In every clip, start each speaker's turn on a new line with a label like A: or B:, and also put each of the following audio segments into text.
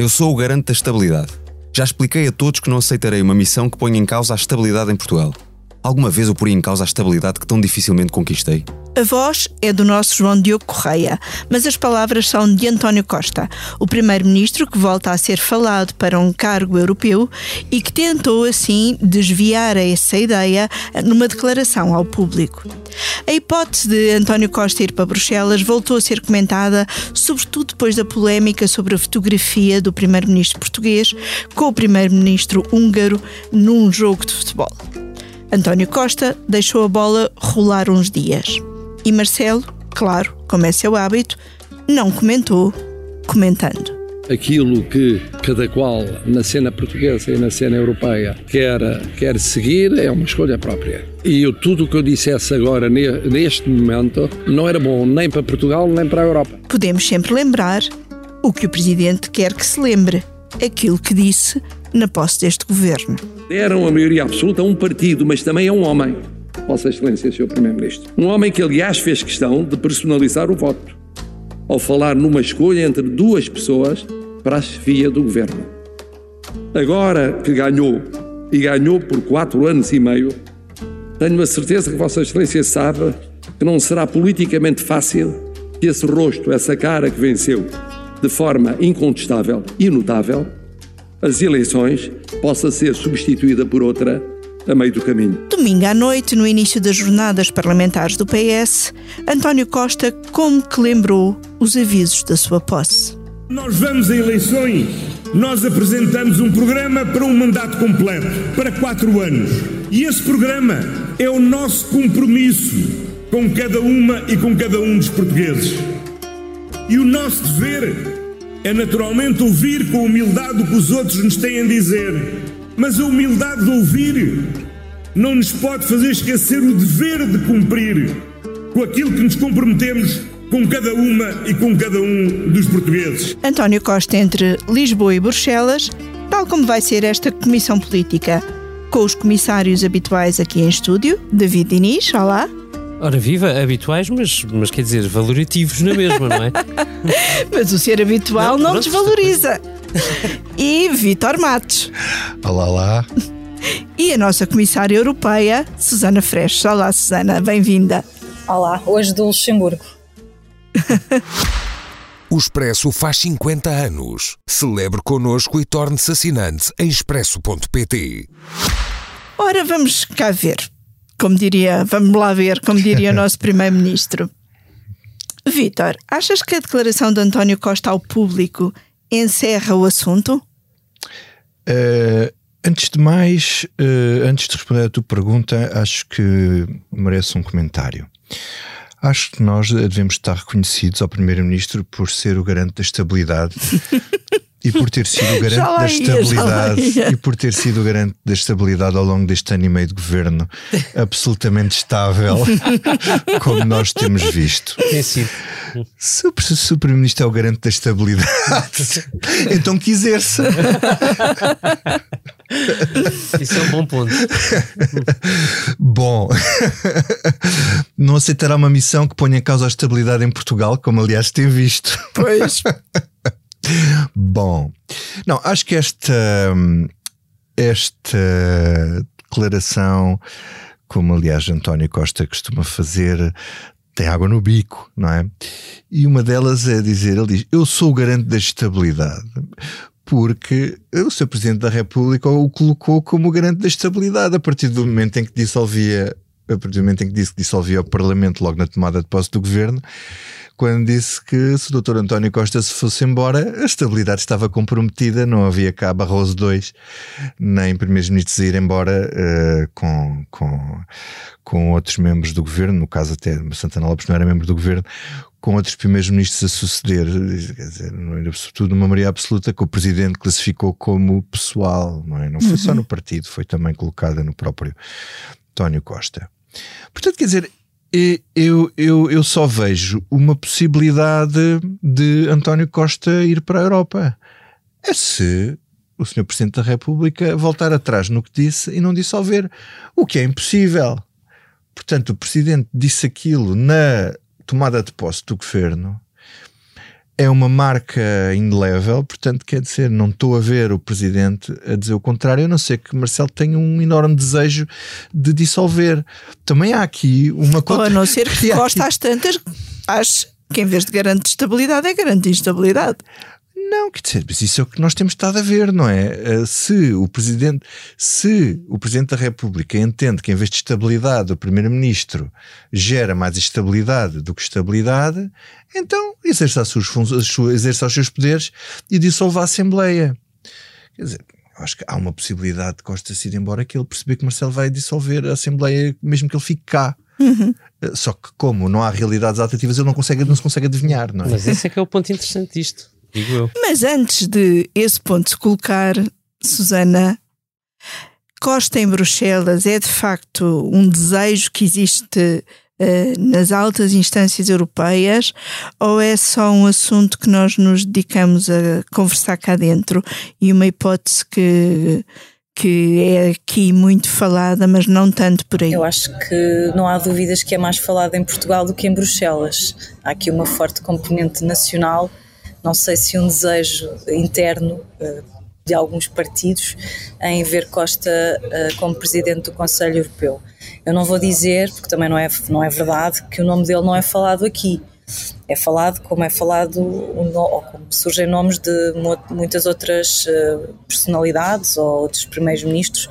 A: Eu sou o garante da estabilidade. Já expliquei a todos que não aceitarei uma missão que ponha em causa a estabilidade em Portugal. Alguma vez eu poria em causa a estabilidade que tão dificilmente conquistei?
B: A voz é do nosso João Diogo Correia, mas as palavras são de António Costa, o primeiro-ministro que volta a ser falado para um cargo europeu e que tentou assim desviar essa ideia numa declaração ao público. A hipótese de António Costa ir para Bruxelas voltou a ser comentada, sobretudo depois da polémica sobre a fotografia do primeiro-ministro português com o primeiro-ministro húngaro num jogo de futebol. António Costa deixou a bola rolar uns dias. E Marcelo, claro, como é seu hábito, não comentou, comentando.
C: Aquilo que cada qual na cena portuguesa e na cena europeia quer, quer seguir é uma escolha própria. E eu, tudo o que eu dissesse agora, neste momento, não era bom nem para Portugal nem para a Europa.
B: Podemos sempre lembrar o que o Presidente quer que se lembre, aquilo que disse na posse deste governo.
C: Deram a maioria absoluta a um partido, mas também a um homem. Vossa Excelência, Sr. Primeiro-Ministro. Um homem que, aliás, fez questão de personalizar o voto, ao falar numa escolha entre duas pessoas para a chefia do governo. Agora que ganhou, e ganhou por quatro anos e meio, tenho a certeza que Vossa Excelência sabe que não será politicamente fácil que esse rosto, essa cara que venceu de forma incontestável e notável, as eleições possa ser substituída por outra a meio do caminho.
B: Domingo à noite, no início das jornadas parlamentares do PS, António Costa como que lembrou os avisos da sua posse.
D: Nós vamos a eleições, nós apresentamos um programa para um mandato completo, para quatro anos. E esse programa é o nosso compromisso com cada uma e com cada um dos portugueses. E o nosso dever é naturalmente ouvir com humildade o que os outros nos têm a dizer, mas a humildade de ouvir não nos pode fazer esquecer o dever de cumprir com aquilo que nos comprometemos com cada uma e com cada um dos portugueses.
B: António Costa entre Lisboa e Bruxelas, tal como vai ser esta comissão política, com os comissários habituais aqui em estúdio, David Diniz, olá.
E: Ora, viva, habituais, mas, mas quer dizer, valorativos na mesma, não é?
B: mas o ser habitual não, não desvaloriza. e Vitor Matos.
F: Olá, olá.
B: E a nossa comissária europeia, Susana Freixo. Olá, Susana, bem-vinda.
G: Olá, hoje do Luxemburgo.
H: O Expresso faz 50 anos. Celebre connosco e torne-se assinante em expresso.pt.
B: Ora, vamos cá ver como diria, vamos lá ver, como diria o nosso primeiro-ministro. Vítor, achas que a declaração de António Costa ao público encerra o assunto?
F: Uh, antes de mais, uh, antes de responder à tua pergunta, acho que merece um comentário. Acho que nós devemos estar reconhecidos ao Primeiro-Ministro por ser o garante da estabilidade e por ter sido o garante da estabilidade e por ter sido o garante da estabilidade ao longo deste ano e meio de governo absolutamente estável, como nós temos visto.
E: É sido.
F: Se o, se o Primeiro-Ministro é o garante da estabilidade, então que exerça.
E: Isso é um bom ponto.
F: Bom, não aceitará uma missão que ponha em causa a estabilidade em Portugal, como aliás tem visto.
B: Pois.
F: Bom, não, acho que esta, esta declaração, como aliás António Costa costuma fazer, tem água no bico, não é? E uma delas é dizer: ele diz, eu sou o garante da estabilidade. Porque o Sr. Presidente da República o colocou como garante da estabilidade a partir do momento em que dissolvia, a partir do momento em que disse que dissolvia o Parlamento logo na tomada de posse do governo quando disse que se o Dr. António Costa se fosse embora, a estabilidade estava comprometida, não havia cá Barroso II, nem primeiros-ministros a ir embora uh, com, com, com outros membros do governo, no caso até Santana Lopes não era membro do governo, com outros primeiros-ministros a suceder, quer dizer, não era sobretudo uma maioria absoluta que o presidente classificou como pessoal, não é? Não foi uhum. só no partido, foi também colocada no próprio António Costa. Portanto, quer dizer, eu, eu, eu só vejo uma possibilidade de António Costa ir para a Europa. É se o Sr. Presidente da República voltar atrás no que disse e não dissolver, o que é impossível. Portanto, o Presidente disse aquilo na tomada de posse do governo. É uma marca indelével, portanto, quer dizer, não estou a ver o presidente a dizer o contrário, a não ser que Marcelo tenha um enorme desejo de dissolver. Também há aqui uma
B: Ou a não ser que Costa às tantas, acho que em vez de garante estabilidade, é garante instabilidade.
F: Não, quer dizer, mas isso é o que nós temos estado a ver, não é? Se o Presidente, se o Presidente da República entende que em vez de estabilidade o Primeiro-Ministro gera mais estabilidade do que estabilidade, então exerça, as suas, exerça os seus poderes e dissolva a Assembleia. Quer dizer, acho que há uma possibilidade de Costa se ir embora que ele perceber que Marcelo vai dissolver a Assembleia mesmo que ele fique cá. Uhum. Só que como não há realidades alternativas, ele não, consegue, não se consegue adivinhar, não é?
E: Mas esse é que é o ponto interessante disto. Digo eu.
B: Mas antes de esse ponto se colocar, Susana, Costa em Bruxelas é de facto um desejo que existe uh, nas altas instâncias europeias ou é só um assunto que nós nos dedicamos a conversar cá dentro e uma hipótese que que é aqui muito falada, mas não tanto por aí.
G: Eu acho que não há dúvidas que é mais falada em Portugal do que em Bruxelas. Há aqui uma forte componente nacional não sei se um desejo interno eh, de alguns partidos em ver Costa eh, como presidente do Conselho Europeu. Eu não vou dizer, porque também não é, não é verdade, que o nome dele não é falado aqui. É falado como é falado, ou como surgem nomes de muitas outras eh, personalidades ou outros primeiros ministros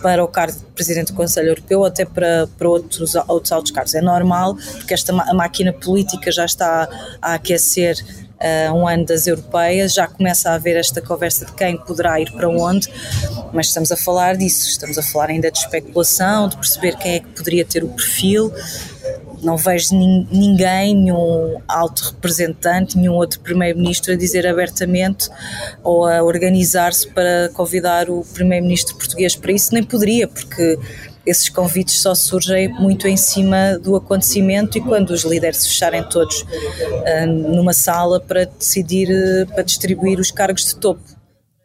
G: para o cargo de Presidente do Conselho Europeu ou até para, para outros, outros altos cargos. É normal, porque esta a máquina política já está a aquecer uh, um ano das europeias, já começa a haver esta conversa de quem poderá ir para onde, mas estamos a falar disso, estamos a falar ainda de especulação, de perceber quem é que poderia ter o perfil. Não vejo ninguém, nenhum alto representante, nenhum outro primeiro-ministro a dizer abertamente ou a organizar-se para convidar o primeiro-ministro português para isso, nem poderia, porque esses convites só surgem muito em cima do acontecimento e quando os líderes se fecharem todos uh, numa sala para decidir, uh, para distribuir os cargos de topo.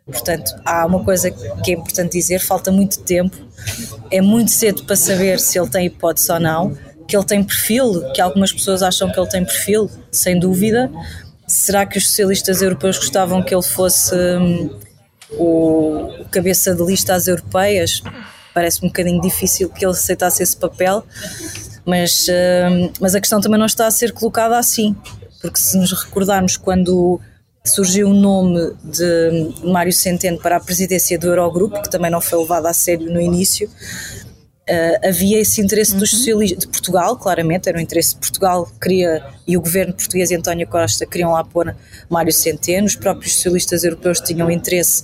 G: Portanto, há uma coisa que é importante dizer: falta muito tempo, é muito cedo para saber se ele tem hipótese ou não, que ele tem perfil, que algumas pessoas acham que ele tem perfil, sem dúvida. Será que os socialistas europeus gostavam que ele fosse um, o cabeça de lista às europeias? Parece um bocadinho difícil que ele aceitasse esse papel, mas, uh, mas a questão também não está a ser colocada assim, porque se nos recordarmos quando surgiu o nome de Mário Centeno para a presidência do Eurogrupo, que também não foi levado a sério no início, Uh, havia esse interesse uhum. dos socialistas de Portugal, claramente, era o interesse de Portugal, queria, e o governo português e António Costa queriam lá pôr Mário Centeno, os próprios socialistas europeus tinham interesse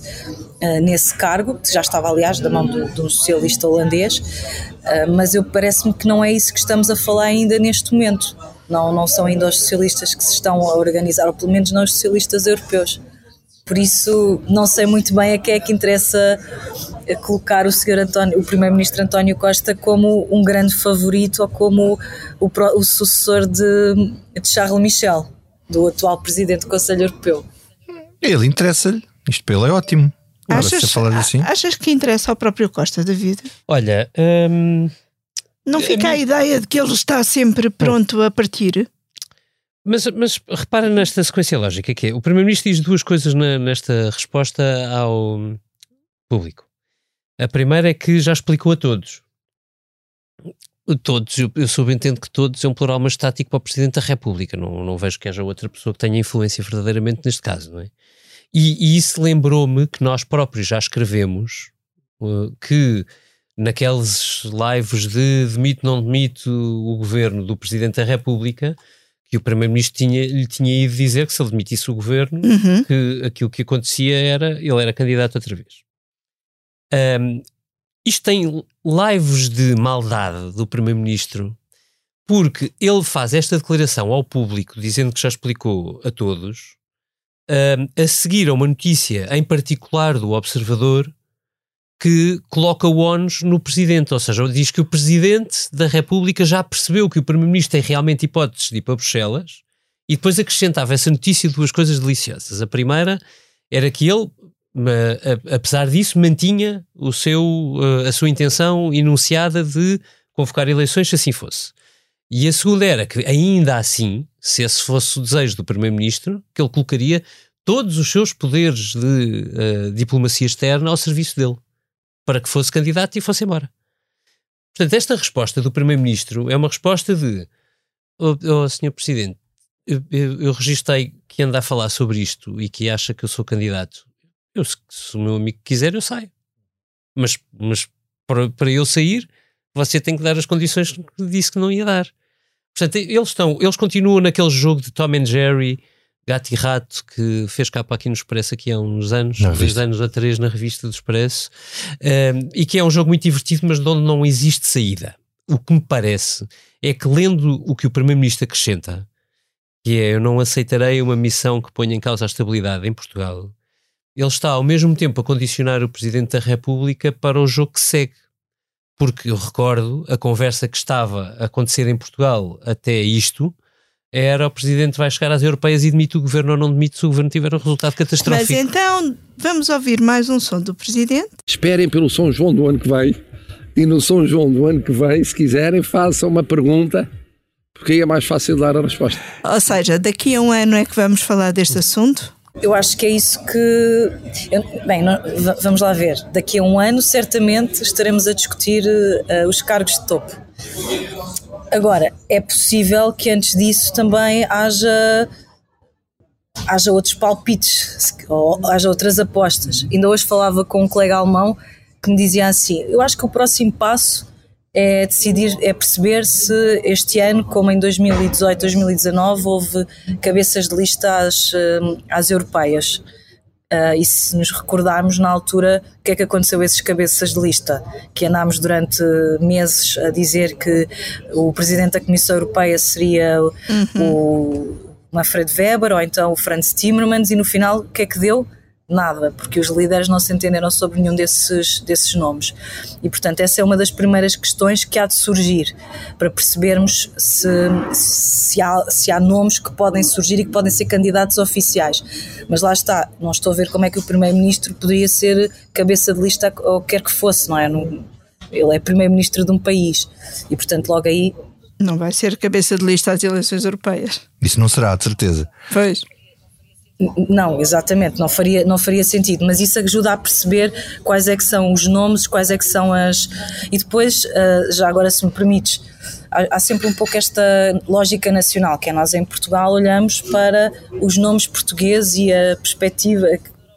G: uh, nesse cargo, que já estava, aliás, da mão do, de um socialista holandês, uh, mas eu parece-me que não é isso que estamos a falar ainda neste momento. Não, não são ainda os socialistas que se estão a organizar, ou pelo menos não os socialistas europeus. Por isso, não sei muito bem a quem é que interessa colocar o senhor António, o primeiro-ministro António Costa como um grande favorito ou como o, o sucessor de, de Charles Michel, do atual presidente do Conselho Europeu.
F: Ele interessa-lhe, isto pelo é ótimo.
B: Agora, achas, assim. achas que interessa ao próprio Costa da vida?
E: Olha, hum,
B: não fica a, a ideia de que ele está sempre pronto a partir?
E: Mas, mas repara nesta sequência lógica que é, o Primeiro-Ministro diz duas coisas na, nesta resposta ao público. A primeira é que já explicou a todos. Todos, eu, eu subentendo que todos é um plural mas estático para o Presidente da República. Não, não vejo que haja outra pessoa que tenha influência verdadeiramente neste caso, não é? E, e isso lembrou-me que nós próprios já escrevemos uh, que naqueles lives de demite, não demite o governo do Presidente da República, que o Primeiro-Ministro tinha, lhe tinha ido dizer que se ele demitisse o governo, uhum. que aquilo que acontecia era ele era candidato outra vez. Um, isto tem lives de maldade do Primeiro-Ministro, porque ele faz esta declaração ao público, dizendo que já explicou a todos, um, a seguir a uma notícia em particular do Observador que coloca o ONU no Presidente, ou seja, diz que o Presidente da República já percebeu que o Primeiro-Ministro tem realmente hipóteses de ir para Bruxelas e depois acrescentava essa notícia duas coisas deliciosas. A primeira era que ele apesar disso, mantinha o seu, eh, a sua intenção enunciada de convocar eleições se assim fosse. E a segunda era que, ainda assim, se esse fosse o desejo do Primeiro-Ministro, que ele colocaria todos os seus poderes de uh, diplomacia externa ao serviço dele, para que fosse candidato e fosse embora. Portanto, esta resposta do Primeiro-Ministro é uma resposta de: Oh, oh Sr. Presidente, eu, eu, eu registrei que anda a falar sobre isto e que acha que eu sou candidato. Eu, se, se o meu amigo quiser, eu saio. Mas, mas para, para eu sair, você tem que dar as condições que disse que não ia dar. Portanto, eles estão, eles continuam naquele jogo de Tom and Jerry, gato e rato, que fez capa aqui no Expresso aqui há uns anos, dois anos a três na revista do Expresso, um, e que é um jogo muito divertido, mas de onde não existe saída. O que me parece é que lendo o que o Primeiro-Ministro acrescenta, que é eu não aceitarei uma missão que ponha em causa a estabilidade em Portugal, ele está ao mesmo tempo a condicionar o Presidente da República para o jogo que segue porque eu recordo a conversa que estava a acontecer em Portugal até isto era o Presidente vai chegar às europeias e demite o Governo ou não demite se o Governo tiver um resultado catastrófico.
B: Mas então vamos ouvir mais um som do Presidente.
C: Esperem pelo São João do ano que vem e no São João do ano que vem, se quiserem, façam uma pergunta porque aí é mais fácil dar a resposta.
B: Ou seja, daqui a um ano é que vamos falar deste assunto?
G: Eu acho que é isso que. Bem, não, vamos lá ver. Daqui a um ano, certamente, estaremos a discutir uh, os cargos de topo. Agora, é possível que antes disso também haja. haja outros palpites, ou haja outras apostas. Ainda hoje falava com um colega alemão que me dizia assim: eu acho que o próximo passo é decidir, é perceber se este ano, como em 2018, 2019, houve cabeças de lista às, eh, às europeias. Uh, e se nos recordarmos na altura o que é que aconteceu a esses cabeças de lista, que andámos durante meses a dizer que o presidente da Comissão Europeia seria uhum. o Manfred Weber ou então o Franz Timmermans e no final o que é que deu? Nada, porque os líderes não se entenderam sobre nenhum desses, desses nomes. E, portanto, essa é uma das primeiras questões que há de surgir, para percebermos se, se, há, se há nomes que podem surgir e que podem ser candidatos oficiais. Mas lá está, não estou a ver como é que o Primeiro-Ministro poderia ser cabeça de lista ou quer que fosse, não é? Ele é Primeiro-Ministro de um país e, portanto, logo aí.
B: Não vai ser cabeça de lista às eleições europeias.
F: Isso não será, de certeza.
B: Pois.
G: Não, exatamente, não faria, não faria sentido, mas isso ajuda a perceber quais é que são os nomes, quais é que são as. E depois, ah, já agora se me permites, há sempre um pouco esta lógica nacional, que é nós em Portugal olhamos para os nomes portugueses e a perspectiva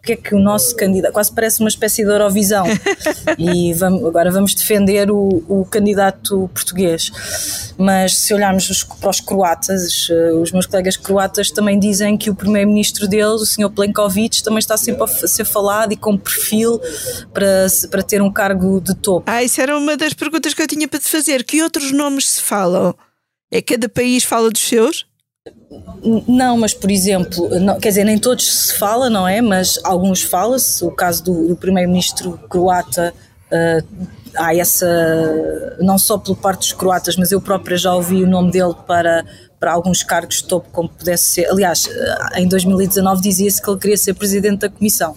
G: o que é que o nosso candidato, quase parece uma espécie de Eurovisão, e vamos, agora vamos defender o, o, candidato português. Mas se olharmos os, para os croatas, eh, os meus colegas croatas também dizem que o primeiro-ministro deles, o Sr. Plenković, também está sempre a ser falado e com perfil para, para ter um cargo de topo.
B: Ah, isso era uma das perguntas que eu tinha para te fazer. Que outros nomes se falam? É cada país fala dos seus?
G: Não, mas por exemplo, não, quer dizer, nem todos se fala, não é? Mas alguns fala-se. O caso do, do primeiro-ministro croata, uh, há essa, não só pelo parte dos croatas, mas eu própria já ouvi o nome dele para, para alguns cargos de topo, como pudesse ser. Aliás, em 2019 dizia-se que ele queria ser presidente da comissão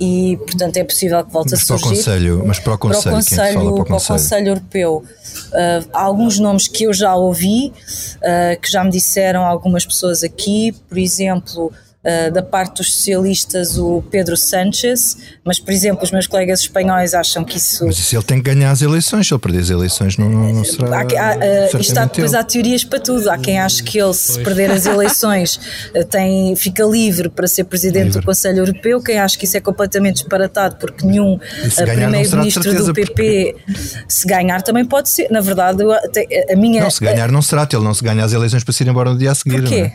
G: e portanto é possível que volte
F: mas
G: a surgir.
F: Para o Conselho, mas para o Conselho, para o Conselho,
G: para o
F: Conselho,
G: Conselho Europeu. Uh, há alguns nomes que eu já ouvi, uh, que já me disseram algumas pessoas aqui, por exemplo, uh, da parte dos socialistas o Pedro Sánchez, mas por exemplo os meus colegas espanhóis acham que isso...
F: Mas isso ele tem que ganhar as eleições, se ele perder as eleições não, não será... Há,
G: há, uh, está, depois há teorias para tudo, há quem acha que ele se perder as eleições uh, tem, fica livre para ser Presidente livre. do Conselho Europeu, quem acha que isso é completamente disparatado porque nenhum Primeiro-Ministro do PP porque... se ganhar também pode ser, na verdade a minha...
F: Não, se ganhar não será, ele não se ganha as eleições para se ir embora no dia a seguir.
G: Porquê?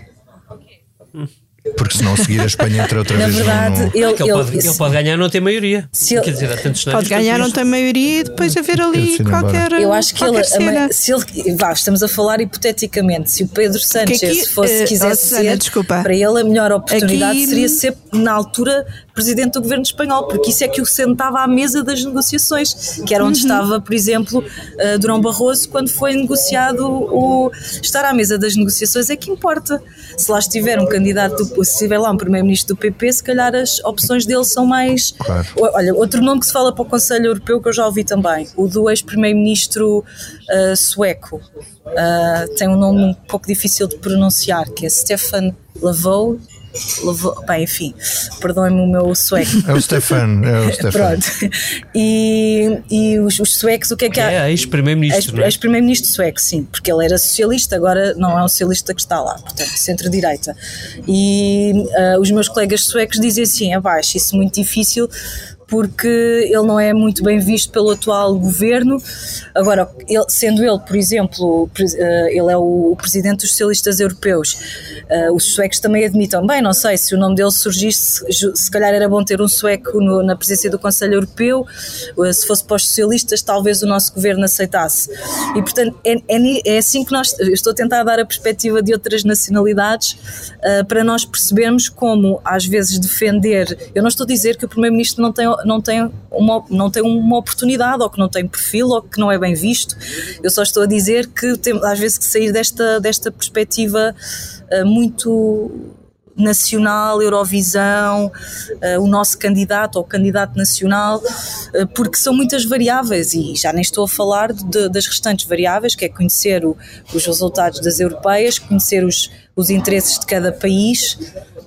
F: Não é? Porque se não seguir a Espanha entra outra
G: Na
F: vez
G: verdade,
F: no...
G: ele,
E: ele, ele, pode, ele, pode, ganhar não tem maioria.
G: Se Quer
E: dizer, há tantos
B: pode ganhar não tem maioria e depois haver ali qualquer.
G: Eu acho que ele,
B: cena.
G: se ele. Vá, estamos a falar hipoteticamente. Se o Pedro Sánchez que aqui, fosse, uh, quisesse oh, ser, desculpa. para ele a melhor oportunidade aqui... seria ser, na altura, presidente do governo espanhol, porque isso é que o sentava à mesa das negociações, que era onde uhum. estava, por exemplo, uh, Durão Barroso, quando foi negociado o. Estar à mesa das negociações é que importa. Se lá estiver um candidato do se tiver lá um primeiro-ministro do PP, se calhar as opções dele são mais.
F: Claro.
G: Olha, outro nome que se fala para o Conselho Europeu que eu já ouvi também, o do ex-primeiro-ministro uh, sueco. Uh, tem um nome um pouco difícil de pronunciar, que é Stefan Lavaux levou, bem, enfim, perdoem-me o meu sueco.
F: É o Stefan, é o Stefan.
G: Pronto. E, e os, os, suecos, o que é que há?
E: É ex-primeiro-ministro.
G: Ex, ex-primeiro-ministro sueco, sim, porque ele era socialista, agora não é um socialista que está lá, portanto, centro-direita. E uh, os meus colegas suecos dizem assim: abaixo, isso é muito difícil porque ele não é muito bem visto pelo atual governo. Agora, ele, sendo ele, por exemplo, eh, ele é o presidente dos socialistas europeus, eh, os suecos também admitam, bem, não sei, se o nome dele surgisse, se calhar era bom ter um sueco no, na presidência do Conselho Europeu, eh, se fosse para os socialistas, talvez o nosso governo aceitasse. E, portanto, é, é, é assim que nós, estou a tentar dar a perspectiva de outras nacionalidades para nós percebermos como, às vezes, defender, eu não estou a dizer que o Primeiro-Ministro não tem não tem, uma, não tem uma oportunidade, ou que não tem perfil, ou que não é bem visto. Eu só estou a dizer que temos às vezes que sair desta, desta perspectiva uh, muito nacional, Eurovisão, uh, o nosso candidato ou candidato nacional, uh, porque são muitas variáveis e já nem estou a falar de, das restantes variáveis, que é conhecer o, os resultados das europeias, conhecer os, os interesses de cada país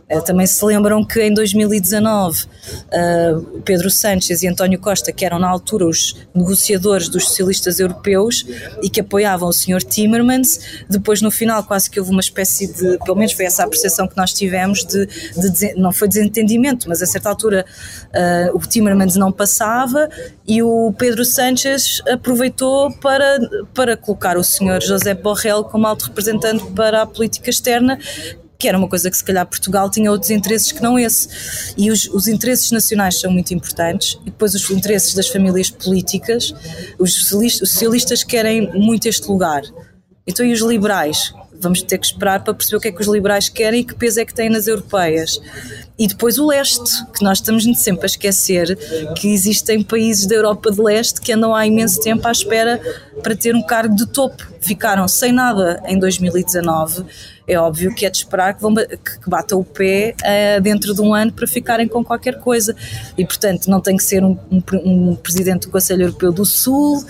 G: eh, também se lembram que em 2019 eh, Pedro Sánchez e António Costa, que eram na altura os negociadores dos socialistas europeus e que apoiavam o Sr. Timmermans, depois no final quase que houve uma espécie de, pelo menos foi essa a percepção que nós tivemos, de, de não foi desentendimento, mas a certa altura uh, o Timmermans não passava e o Pedro Sánchez aproveitou para, para colocar o Sr. José Borrell como alto representante para a política externa que era uma coisa que se calhar Portugal tinha outros interesses que não esse. E os, os interesses nacionais são muito importantes, e depois os interesses das famílias políticas, os socialistas, os socialistas querem muito este lugar. Então, e os liberais? Vamos ter que esperar para perceber o que é que os liberais querem e que peso é que têm nas europeias. E depois o leste, que nós estamos sempre a esquecer que existem países da Europa de leste que andam há imenso tempo à espera para ter um cargo de topo. Ficaram sem nada em 2019 é óbvio que é de esperar que, vão, que batam o pé uh, dentro de um ano para ficarem com qualquer coisa. E, portanto, não tem que ser um, um, um presidente do Conselho Europeu do Sul,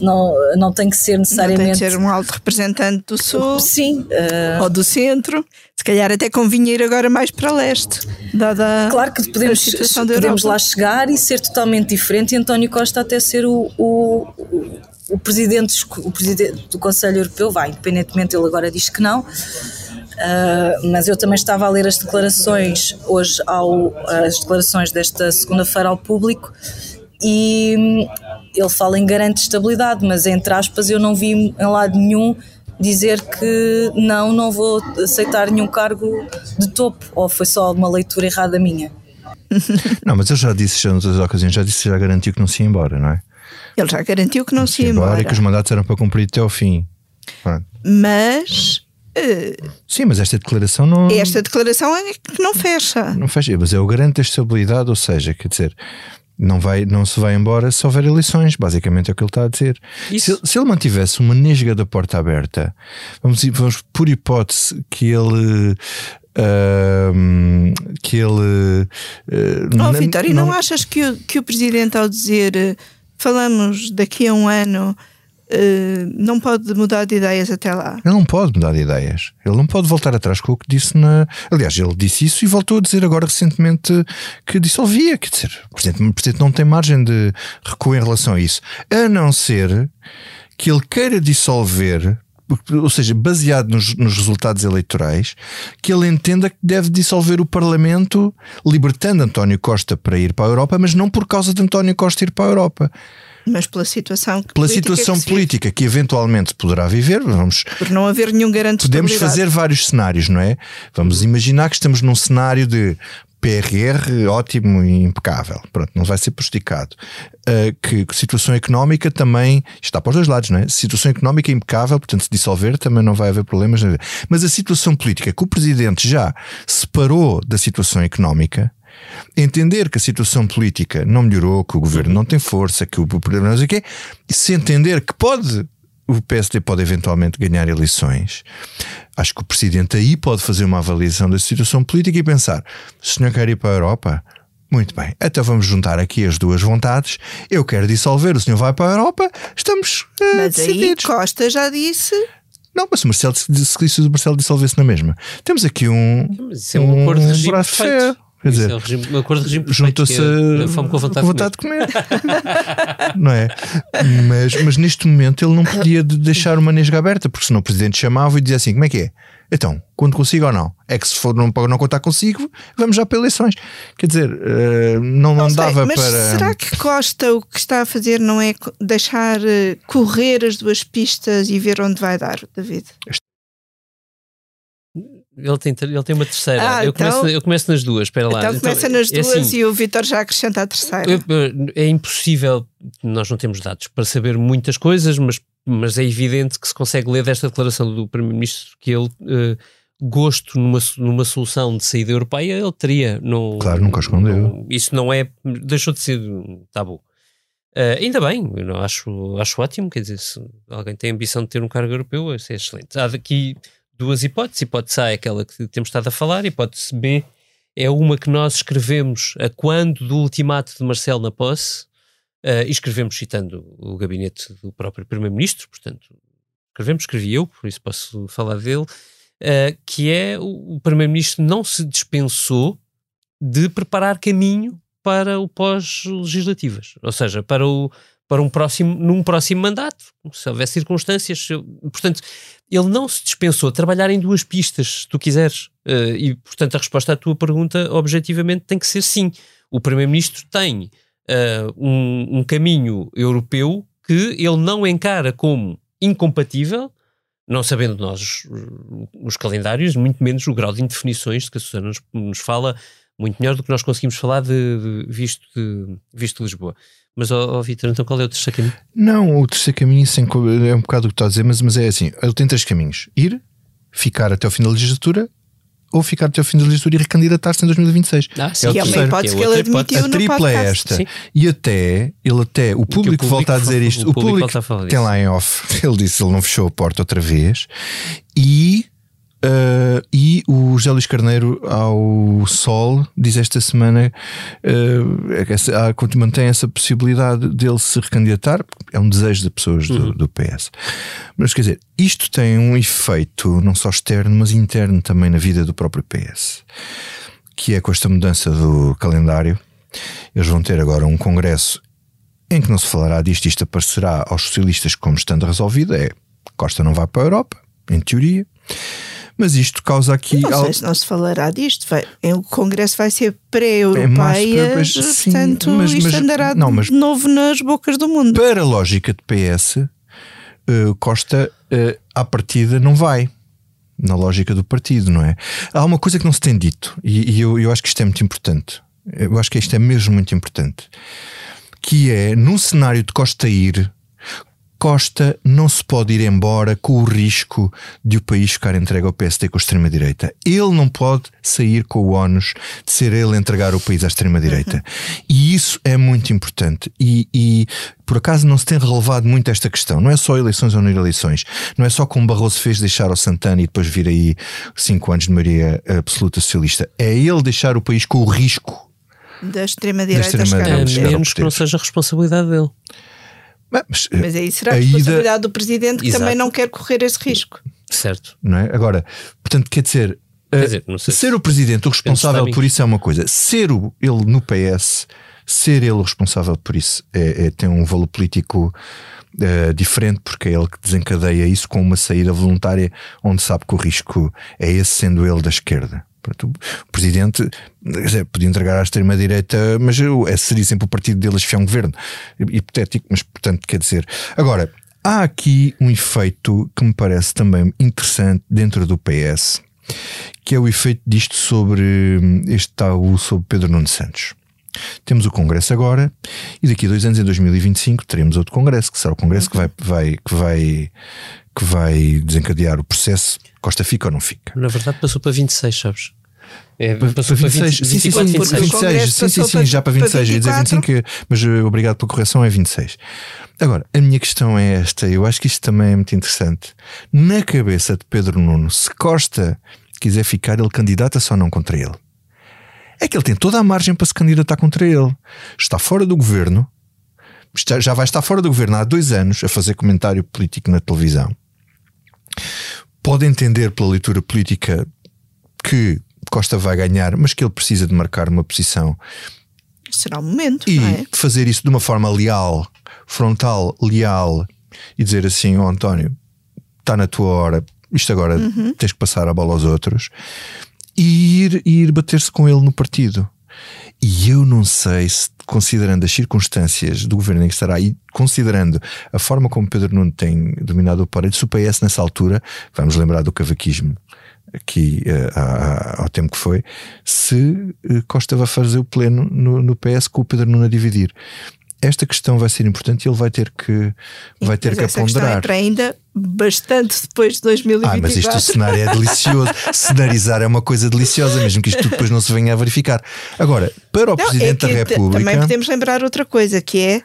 G: não, não tem que ser necessariamente. Não
B: tem que ser um alto representante do Sul.
G: Sim.
B: Uh... Ou do centro. Se calhar até convinha ir agora mais para leste, dada
G: claro que podemos, podemos lá chegar e ser totalmente diferente e António Costa até ser o, o, o presidente, o presidente do Conselho Europeu vai, independentemente, ele agora diz que não. Uh, mas eu também estava a ler as declarações hoje, ao, as declarações desta segunda-feira ao público e ele fala em garante estabilidade, mas entre aspas eu não vi em lado nenhum dizer que não, não vou aceitar nenhum cargo de topo, ou foi só uma leitura errada minha?
F: Não, mas eu já disse já outras ocasiões, já disse já garantiu que não se ia embora, não é?
B: Ele já garantiu que não, não se ia embora. embora.
F: E que os mandatos eram para cumprir até ao fim.
B: Mas.
F: Uh, Sim, mas esta declaração não.
B: Esta declaração é que não fecha.
F: Não fecha, mas é o garante da estabilidade, ou seja, quer dizer, não, vai, não se vai embora se houver eleições, basicamente é o que ele está a dizer. Se, se, ele mantivesse uma nesga da porta aberta, vamos, vamos por hipótese que ele. Uh, que ele.
B: Uh, oh, Vitória, não... não achas que o, que o presidente, ao dizer falamos daqui a um ano. Uh, não pode mudar de ideias até lá.
F: Ele não pode mudar de ideias. Ele não pode voltar atrás com o que disse na. Aliás, ele disse isso e voltou a dizer agora recentemente que dissolvia. Quer dizer, o Presidente, o Presidente não tem margem de recuo em relação a isso. A não ser que ele queira dissolver ou seja, baseado nos, nos, resultados eleitorais, que ele entenda que deve dissolver o Parlamento, libertando António Costa para ir para a Europa, mas não por causa de António Costa ir para a Europa.
B: Mas pela situação
F: pela situação que política que eventualmente poderá viver, vamos
B: por não haver nenhum garante
F: Podemos fazer vários cenários, não é? Vamos imaginar que estamos num cenário de PRR ótimo e impecável, pronto, não vai ser prejudicado. Uh, que, que, situação económica também está para os dois lados, não é? Situação económica impecável, portanto, se dissolver também não vai haver problemas. Mas a situação política, que o presidente já separou da situação económica, entender que a situação política não melhorou, que o governo não tem força, que o problema não sei o quê, se entender que pode o PSD pode eventualmente ganhar eleições, acho que o Presidente aí pode fazer uma avaliação da situação política e pensar: se o senhor quer ir para a Europa, muito bem, então vamos juntar aqui as duas vontades. Eu quero dissolver, o senhor vai para a Europa, estamos uh,
B: Mas aí
F: decididos.
B: Costa já disse.
F: Não, mas o Marcelo, se, se o Marcelo dissolvesse na mesma, temos aqui um,
E: Mas isso é um acordo de regime perfeito.
F: Quer
E: Isso
F: dizer,
E: é um, regime, um acordo de regime que é a fome com vontade, de comer.
F: de comer. não é? Mas, mas neste momento ele não podia de- deixar uma nesga aberta, porque senão o presidente chamava e dizia assim: como é que é? Então, quando consigo ou não? É que se for não, não contar consigo, vamos já para eleições. Quer dizer, eh, não, não,
B: sei,
F: dava
B: mas
F: para.
B: será que Costa o que está a fazer não é deixar eh, correr as duas pistas e ver onde vai dar, David?
E: Ele tem, ele tem uma terceira.
B: Ah,
E: eu,
B: então-
E: começo, eu começo nas duas. Espera lá.
B: então começa nas
E: é
B: duas
E: assim,
B: e o Vitor já acrescenta a terceira.
E: eu- eu- É impossível, nós não temos dados para saber muitas coisas, mas, mas é evidente que se consegue ler desta declaração do Primeiro-Ministro que ele, eh, gosto numa, numa solução de saída europeia, ele teria. Não,
F: Claro, nunca escondeu.
E: não- isso não é. Deixou de ser um tabu. Eh, ainda bem, eu não acho, acho ótimo. Quer dizer, se alguém tem a ambição de ter um cargo europeu, isso é excelente. Há daqui duas hipóteses. Hipótese A é aquela que temos estado a falar, hipótese B é uma que nós escrevemos a quando do ultimato de Marcelo na posse, eh, e escrevemos citando o gabinete do próprio Primeiro-Ministro, portanto, escrevemos, escrevi eu, por isso posso falar dele, eh, que é o, o Primeiro-Ministro não se dispensou de preparar caminho para o pós-legislativas, ou seja, para, o, para um próximo, num próximo mandato, se houver circunstâncias. Portanto, ele não se dispensou de trabalhar em duas pistas, se tu quiseres. Eh, e, portanto, a resposta à tua pergunta, objetivamente, tem que ser sim. O Primeiro-Ministro tem eh, um, um caminho europeu que ele não encara como incompatível, não sabendo nós os, os calendários, muito menos o grau de indefinições de que a Susana nos, nos fala, muito melhor do que nós conseguimos falar de, de- visto, de, visto de Lisboa. Mas, ó ó, Vitor, então qual é o terceiro caminho?
F: Não, o terceiro caminho sem é um bocado o que está a dizer, mas, mas é assim: ele tem três caminhos: ir, ficar até o fim da legislatura, ou ficar até o fim da legislatura e recandidatar-se em 2026.
E: Ah,
F: sim. É o
B: que é uma hipótese
E: Que é
B: ele
E: hipótese.
B: admitiu
F: A tripla é esta.
E: Sim.
F: E até, ele até, o público,
E: o
F: volta a
E: público-
F: dizer isto.
E: o
F: O
E: público
F: público,
E: volta a falar
F: tem lá em off, ele disse, ele não fechou a porta outra vez. E, ah, e o José Luís Carneiro ao Sol diz esta semana essa- há- mantém essa possibilidade dele se recandidatar, é um desejo de pessoas do, do PS. Mas quer dizer, isto tem um efeito não só externo, mas interno também na vida do próprio PS que é com esta mudança do calendário. Eles vão ter agora um congresso em que não se falará disto, isto aparecerá aos socialistas como estando resolvido. É Costa não vai para a Europa, em teoria, mas isto causa aqui
B: Não
F: algo.
B: sei se não se falará disto. Vai, o Congresso vai ser
F: É mais
B: pré-europeias,
F: pré- sim,
B: portanto,
F: mas-
B: isto
F: mas-
B: andará
F: não, mas-
B: de novo nas bocas do mundo.
F: Para a lógica de PS, eh, Costa eh, à partida não vai. Na lógica do partido, não é? Há uma coisa que não se tem dito, e, e eu, eu acho que isto é muito importante. Eu acho que isto é mesmo muito importante. Que é, num cenário de Costa ir, Costa não se pode ir embora com o risco de o país ficar entregue ao PSD com a extrema-direita. Ele não pode sair com o ónus de ser ele a entregar o país à extrema-direita. E isso é muito importante. E, e, por acaso não se tem relevado muito esta questão. Não é só eleições ou não ir eleições. Não é só como Barroso fez deixar ao Santana e depois vir aí cinco anos de maioria absoluta socialista. É ele deixar o país com o risco.
B: Da extrema-direita ao
E: A menos que não seja responsabilidade dele.
F: Mas,
B: Mas aí será a
F: a ida-
B: responsabilidade do Presidente que
E: Exato.
B: também não quer correr esse risco.
E: Certo.
F: não é? Agora, portanto, quer dizer,
E: Quer
F: eh,
E: dizer, não sei
F: ser
E: se-
F: o presidente o responsável por isso é uma coisa, ser o, ele no PS, ser ele o responsável por isso é, é- tem um valor político eh, diferente, porque é ele que desencadeia isso com uma saída voluntária onde sabe que o risco é esse, sendo ele da esquerda. O presidente dizer, podia entregar à extrema-direita, mas é, seria sempre o partido dele a um governo. Hipotético, mas portanto, quer dizer. Agora, há aqui um efeito que me parece também interessante dentro do PS, que é o efeito disto sobre este tal sobre Pedro Nuno Santos. Temos o Congresso agora e daqui a dois anos, em 2025, teremos outro Congresso, que será o Congresso que vai, vai, que vai, que vai desencadear o processo. Costa fica ou não fica?
E: Na verdade, passou para 26, sabes? É,
F: Para, para 26, 20, sim, sim, sim,
E: 26.
F: 26, sim, sim, sim, já para 26, ia dizer 25, mas uh, obrigado pela correção, é 26. Agora, a minha questão é esta, eu acho que isto também é muito interessante. Na cabeça de Pedro Nuno, se Costa quiser ficar, ele candidata só não contra ele. É que ele tem toda a margem para se candidatar contra ele. Está fora do governo, já vai estar fora do governo há dois anos a fazer comentário político na televisão. Pode entender pela leitura política que Costa vai ganhar, mas que ele precisa de marcar uma posição
B: Será o momento,
F: e
B: não é?
F: fazer isso de uma forma leal, frontal, leal e dizer assim: Ó António, está na tua hora, isto agora tens que passar a bola aos outros e ir, e ir bater-se com ele no partido. E eu não sei se, considerando as circunstâncias do governo em que estará e considerando a forma como Pedro Nuno tem dominado o partido, se o PS nessa altura, vamos lembrar do cavaquismo aqui há- há- ao tempo que foi, se eh, Costa vai fazer o pleno no, no PS com o Pedro Nuno a dividir. Esta questão vai ser importante e ele vai ter que, vai ter
B: Mas
F: que ponderar.
B: entra ainda bastante depois de 2024.
F: Ah, mas isto o cenário é delicioso. Cenarizar é uma coisa deliciosa, mesmo que isto depois não se venha a verificar. Agora, para o
B: Não,
F: Presidente
B: é
F: da República.
B: Também podemos lembrar outra coisa, que é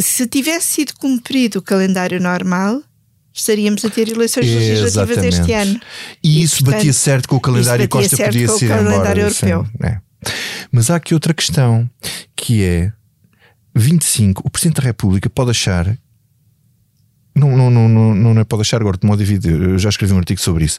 B: se tivesse sido cumprido o calendário normal, estaríamos a ter eleições legislativas este
F: Exatamente.
B: ano.
F: E isso
B: portanto,
F: batia certo com o calendário e Costa
B: certo
F: podia
B: com o
F: ser
B: calendário
F: embora.
B: europeu.
F: sim, é. Mas há aqui outra questão que é 25, o Presidente da República pode achar. Não, não, não, não, não é pode achar agora de modo devido. Eu já escrevi um artigo sobre isso.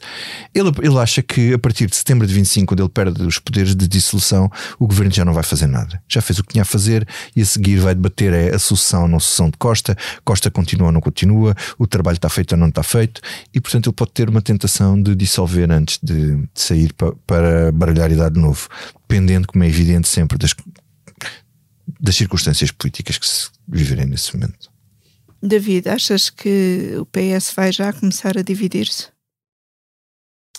F: Ele, ele acha que a partir de setembro de 25, quando ele perde os poderes de dissolução, o governo já não vai fazer nada. Já fez o que tinha a fazer e a seguir vai debater é a sucessão ou não sucessão de Costa. Costa continua ou não continua, o trabalho está feito ou não está feito, e portanto ele pode ter uma tentação de dissolver antes de, de sair pa- para baralhar e dar de novo, dependendo, como é evidente, sempre das, das circunstâncias políticas que se viverem nesse momento.
B: David, achas que o PS vai já começar a dividir-se?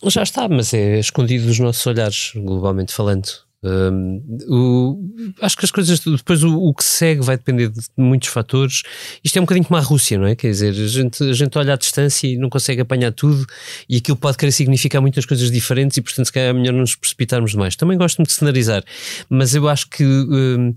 E: Já está, mas é escondido dos nossos olhares, globalmente falando. Hum, o- acho que as coisas, depois o, o que segue vai depender de muitos fatores. Isto é um bocadinho como a Rússia, não é? Quer dizer, a gente, a gente olha à distância e não consegue apanhar tudo, e aquilo pode querer significar muitas coisas diferentes, e portanto, se calhar é melhor não nos precipitarmos demais. Também gosto muito de cenarizar, mas eu acho que hum,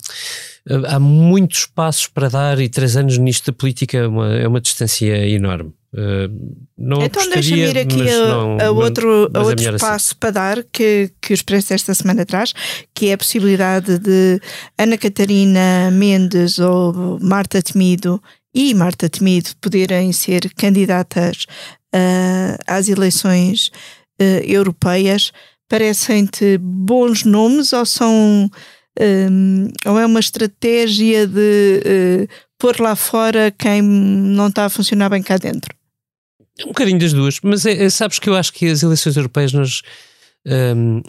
E: há muitos passos para dar, e três anos nisto da política é uma, é uma distância enorme. Hum, não
B: então deixa-me ir aqui a,
E: não-
B: a outro, a
E: é
B: outro
E: assim.
B: passo para dar que, que o Expresso esta semana traz, que é a possibilidade de Ana Catarina Mendes ou Marta Temido e Marta Temido poderem ser candidatas ah, às eleições ah, europeias. Parecem-te bons nomes ou são hum, ou é uma estratégia de eh, pôr lá fora quem não está a funcionar bem cá dentro?
E: Um bocadinho das duas, mas é- é- sabes que eu acho que as eleições europeias nós. hum,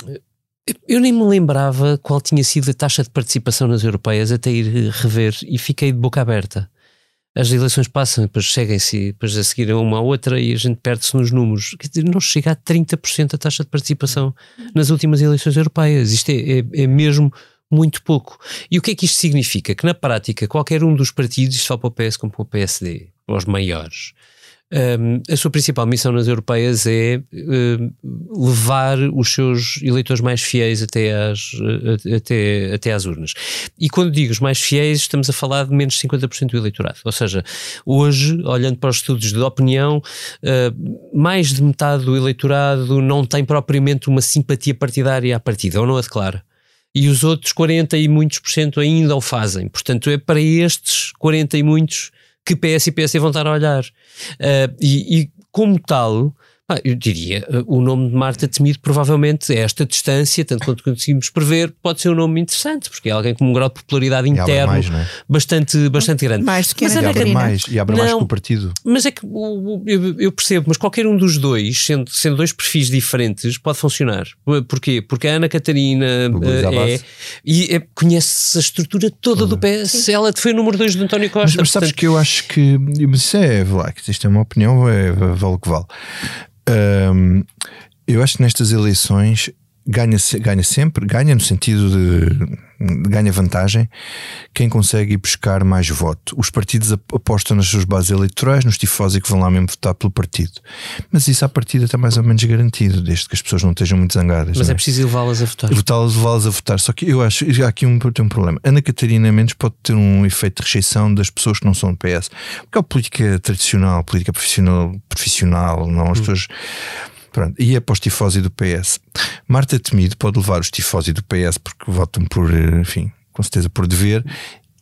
E: eu nem me lembrava qual tinha sido a taxa de participação nas europeias até ir rever e fiquei de boca aberta. As eleições passam, depois seguem-se, depois a seguir uma à outra e a gente perde-se nos números. Quer dizer, não chega a 30% a taxa de participação nas últimas eleições europeias. Isto é, é- é mesmo muito pouco. E o que é que isto significa? Que na prática, qualquer um dos partidos, vale para o PS como para o PSD, os maiores, hum, a sua principal missão nas europeias é hum, levar os seus eleitores mais fiéis até às, até, até às urnas. E quando digo os mais fiéis, estamos a falar de menos de 50% do eleitorado. Ou seja, hoje, olhando para os estudos de opinião, eh, mais de metade do eleitorado não tem propriamente uma simpatia partidária à partida, ou não a declara. E os outros 40 e muitos por cento ainda o fazem. Portanto, é para estes 40 e muitos que PS e PSD vão estar a olhar. Uh, e, e como tal, pá, eu diria, uh, o nome de Marta Temido provavelmente a esta distância, tanto quanto conseguimos prever, pode ser um nome interessante, porque é alguém com um grau de popularidade interno
F: mais, é?
E: bastante, bastante grande.
B: Mais do que
E: Mas
B: Ana
F: E mais, e abre mais
E: Não.
F: que o partido.
E: Mas é que o- o- eu, eu percebo, mas qualquer um dos dois, sendo, sendo dois perfis diferentes, pode funcionar. Porquê? Porque a Ana Catarina eh, é, e é- conhece a estrutura toda do PS. Ela foi o número 2 de António
F: Mas,
E: Costa.
F: mas sabes
E: portanto,
F: que eu acho que. Mas isso é. Lá, que isto é uma opinião, é, vale o que vale. Ahm, eu acho que nestas eleições ganha, ganha sempre, ganha no sentido de ganha vantagem quem consegue ir buscar mais voto. Os partidos apostam nas suas bases eleitorais, nos tifósi que vão lá mesmo votar pelo partido. Mas isso à partida está mais ou menos garantido, desde que as pessoas não estejam muito zangadas.
E: Mas
F: é?
E: é preciso levá-las a votar.
F: Votá-las, levá-las a votar. Só que eu acho que há aqui um, tem um problema. Ana Catarina Mendes pode ter um efeito de rejeição das pessoas que não são do PS. Porque é a política tradicional, política profissional, profissional não? As hum. pessoas Pronto, e é para os tifosi do PS. Marta Temido pode levar os tifosi do PS porque votam por, eh, enfim, com certeza por dever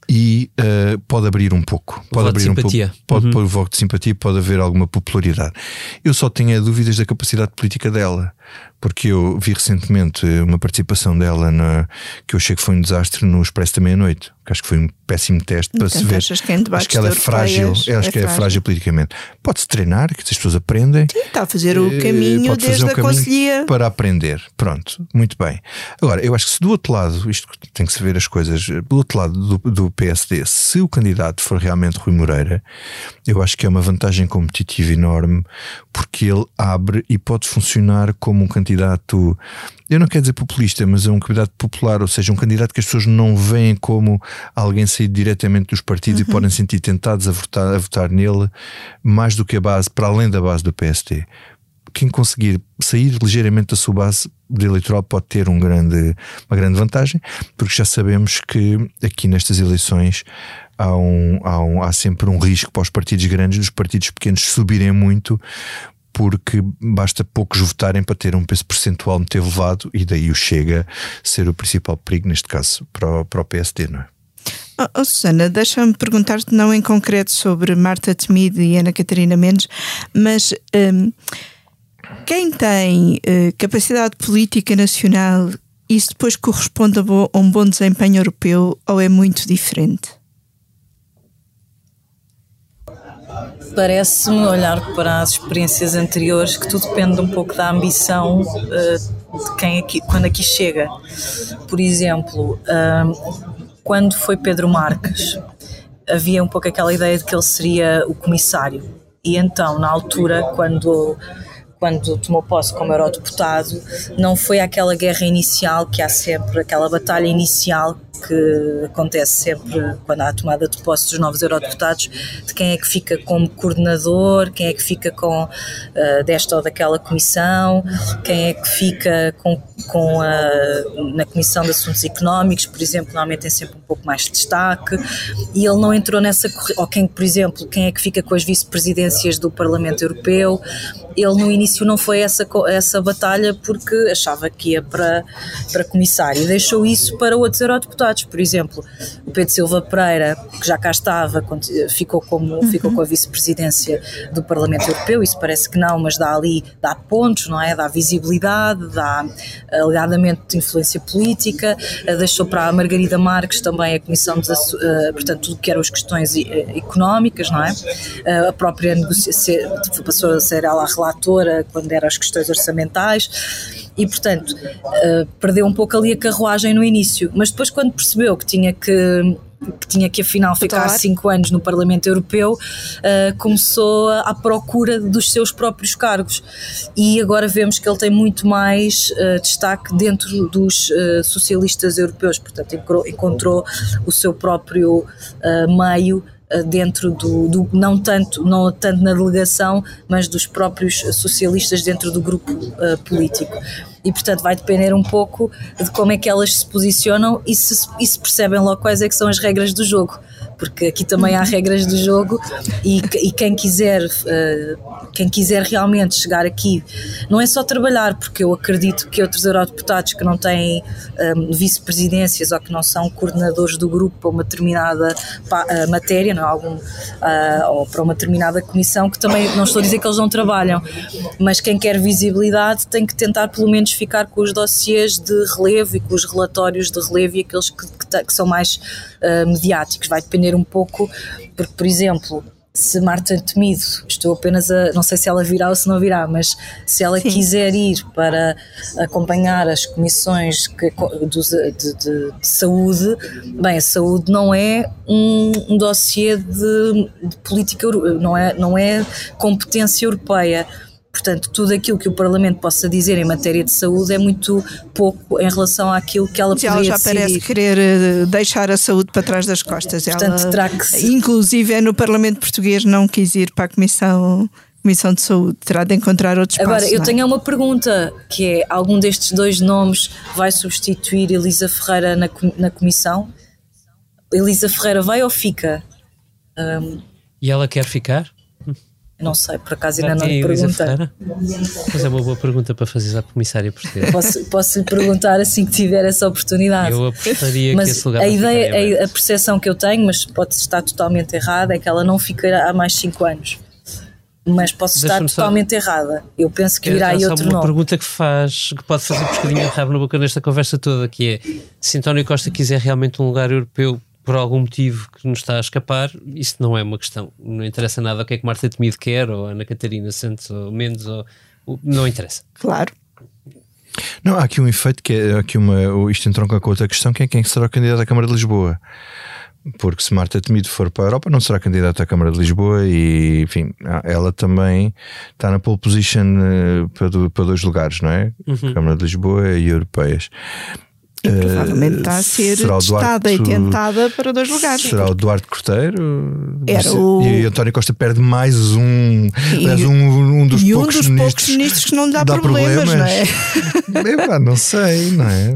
F: e uh, pode abrir um pouco. Pode abrir um pouco. Pode uhum. pôr o voto de simpatia, pode haver alguma popularidade. Eu só tenho dúvidas da capacidade política dela porque eu vi recentemente uma participação dela na, que eu achei que foi um desastre no Expresso da Meia-Noite, que acho que foi um péssimo teste para se ver.
B: Que
F: acho que ela é frágil, acho é que é frágil politicamente. Pode-se treinar, que as pessoas aprendem.
B: Sim, está a fazer o eh, caminho desde um a conselhia.
F: Para aprender. Pronto, muito bem. Agora, eu acho que se do outro lado, isto tem que se ver as coisas, do outro lado do, do PSD, se o candidato for realmente Rui Moreira, eu acho que é uma vantagem competitiva enorme, porque ele abre e pode funcionar como um candidato, eu não quero dizer populista, mas é um candidato popular, ou seja, um candidato que as pessoas não veem como alguém sair diretamente dos partidos uhum. e podem sentir tentados a votar, a votar nele, mais do que a base, para além da base do PST. Quem conseguir sair ligeiramente da sua base de eleitoral pode ter um grande, uma grande vantagem, porque já sabemos que aqui nestas eleições há, um, há, um, há sempre um risco para os partidos grandes dos partidos pequenos subirem muito, porque basta poucos votarem para ter um peso percentual muito elevado e daí o chega a ser o principal perigo, neste caso, para o, para o PSD, não é?
B: Oh, oh, Susana, deixa-me perguntar-te, não em concreto sobre Marta Temido e Ana Catarina Mendes, mas um, quem tem uh, capacidade política nacional, isso depois corresponde a um bom desempenho europeu ou é muito diferente?
G: Parece-me olhar para as experiências anteriores que tudo depende um pouco da ambição uh, de quem aqui, quando aqui chega. Por exemplo, uh, quando foi Pedro Marques, havia um pouco aquela ideia de que ele seria o comissário. E então, na altura, quando quando tomou posse como eurodeputado, não foi aquela guerra inicial que há sempre, aquela batalha inicial que acontece sempre quando há a tomada de posse dos novos eurodeputados, de quem é que fica como coordenador, quem é que fica com uh, desta ou daquela comissão, quem é que fica com, com a, na Comissão de Assuntos Económicos, por exemplo, normalmente tem sempre um pouco mais de destaque, e ele não entrou nessa ou quem, por exemplo, quem é que fica com as vice-presidências do Parlamento Europeu, ele no início não foi essa, essa batalha porque achava que ia para, para comissário, deixou isso para outros eurodeputados deputados. Por exemplo, o Pedro Silva Pereira, que já cá estava, ficou, como, uhum. ficou com a vice-presidência do Parlamento Europeu, isso parece que não, mas dá ali, dá pontos, não é? Dá visibilidade, dá alegadamente influência política, eh, deixou para a Margarida Marques também a Comissão de, uh, portanto, tudo que eram as questões eh, económicas, não é? A própria negociação, passou a ser ela a relatora quando eram as questões orçamentais e, portanto, uh, perdeu um pouco ali a carruagem no início. Mas depois, quando percebeu que tinha que que tinha que afinal ficar cinco anos no Parlamento Europeu, uh, começou à procura dos seus próprios cargos. E agora vemos que ele tem muito mais uh, destaque dentro dos uh, socialistas europeus, portanto, encontrou, encontrou o seu próprio meio dentro do, do, não tanto não tanto na delegação mas dos próprios socialistas dentro do grupo uh, político e portanto vai depender um pouco de como é que elas se posicionam e se, e se percebem logo quais é que são as regras do jogo porque aqui também há regras do jogo e, e quem quiser uh, quem quiser realmente chegar aqui não é só trabalhar, porque eu acredito que outros eurodeputados que não têm um, vice-presidências ou que não são coordenadores do grupo para uma determinada uh, matéria, não, é? algum, uh, ou para uma determinada comissão, que também não estou a dizer que eles não trabalham, mas quem quer visibilidade tem que tentar pelo menos ficar com os dossiês de relevo e com os relatórios de relevo e aqueles que, que, que são mais uh, mediáticos. Vai depender um pouco, porque, por exemplo, se Marta Temido, estou apenas a, não sei se ela virá ou se não virá, mas se ela Sim. quiser ir para acompanhar as comissões que, de, de, de, saúde, bem, a saúde não é um, um dossiê de, de política, não é, não é competência europeia Portanto, tudo aquilo que o Parlamento possa dizer em matéria de saúde é muito pouco em relação àquilo que ela
B: Mas ela
G: poderia
B: já
G: decidir.
B: parece querer eh, deixar a saúde para trás das costas.
G: Portanto,
B: ela,
G: terá que se-
B: inclusive, é no Parlamento Português não quis ir para a Comissão, Comissão de Saúde. Terá de encontrar outro espaço.
G: Agora, eu
B: é?
G: tenho uma pergunta, que é, algum destes dois nomes vai substituir Elisa Ferreira na, na comissão? Elisa Ferreira vai ou fica? Hum,
E: E ela quer ficar?
G: Não sei, por acaso ainda não lhe perguntei.
E: Mas é uma boa pergunta para fazer à comissária portuguesa.
G: Posso, posso lhe perguntar assim que tiver essa oportunidade.
E: Eu apostaria que
G: mas
E: esse lugar
G: a ideia, a, a percepção que eu tenho, mas pode estar totalmente errada, é que ela não ficará há mais 5 anos. Mas posso estar
E: Deixa-me só-
G: totalmente errada. Eu penso que virá
E: É
G: aí
E: só
G: outro
E: uma
G: nome.
E: pergunta que faz, que pode fazer pescadinho de rabo na boca nesta conversa toda, que é se António Costa quiser realmente um lugar europeu por algum motivo que nos está a escapar, isso não é uma questão. Não interessa nada o que é que Marta Temido quer, ou Ana Catarina Santos, ou Mendes, ou, não interessa.
B: Claro.
F: Não, há aqui um efeito que é aqui uma, isto entronca com outra questão, que é quem será o candidato à Câmara de Lisboa. Porque se Marta Temido for para a Europa, não será candidata à Câmara de Lisboa e, enfim, ela também está na pole position eh, para, do- para dois lugares, não é? Câmara de Lisboa e europeias.
B: E provavelmente está a ser testada e
F: Duarte-
B: tentada para dois lugares.
F: Será o Duarte Corteiro?
B: Era o-
F: E António Costa perde mais um, mais um, um dos
B: e um
F: poucos
B: dos
F: ministros,
B: poucos ministros que não dá, problemas, não é?
F: Não sei, não é?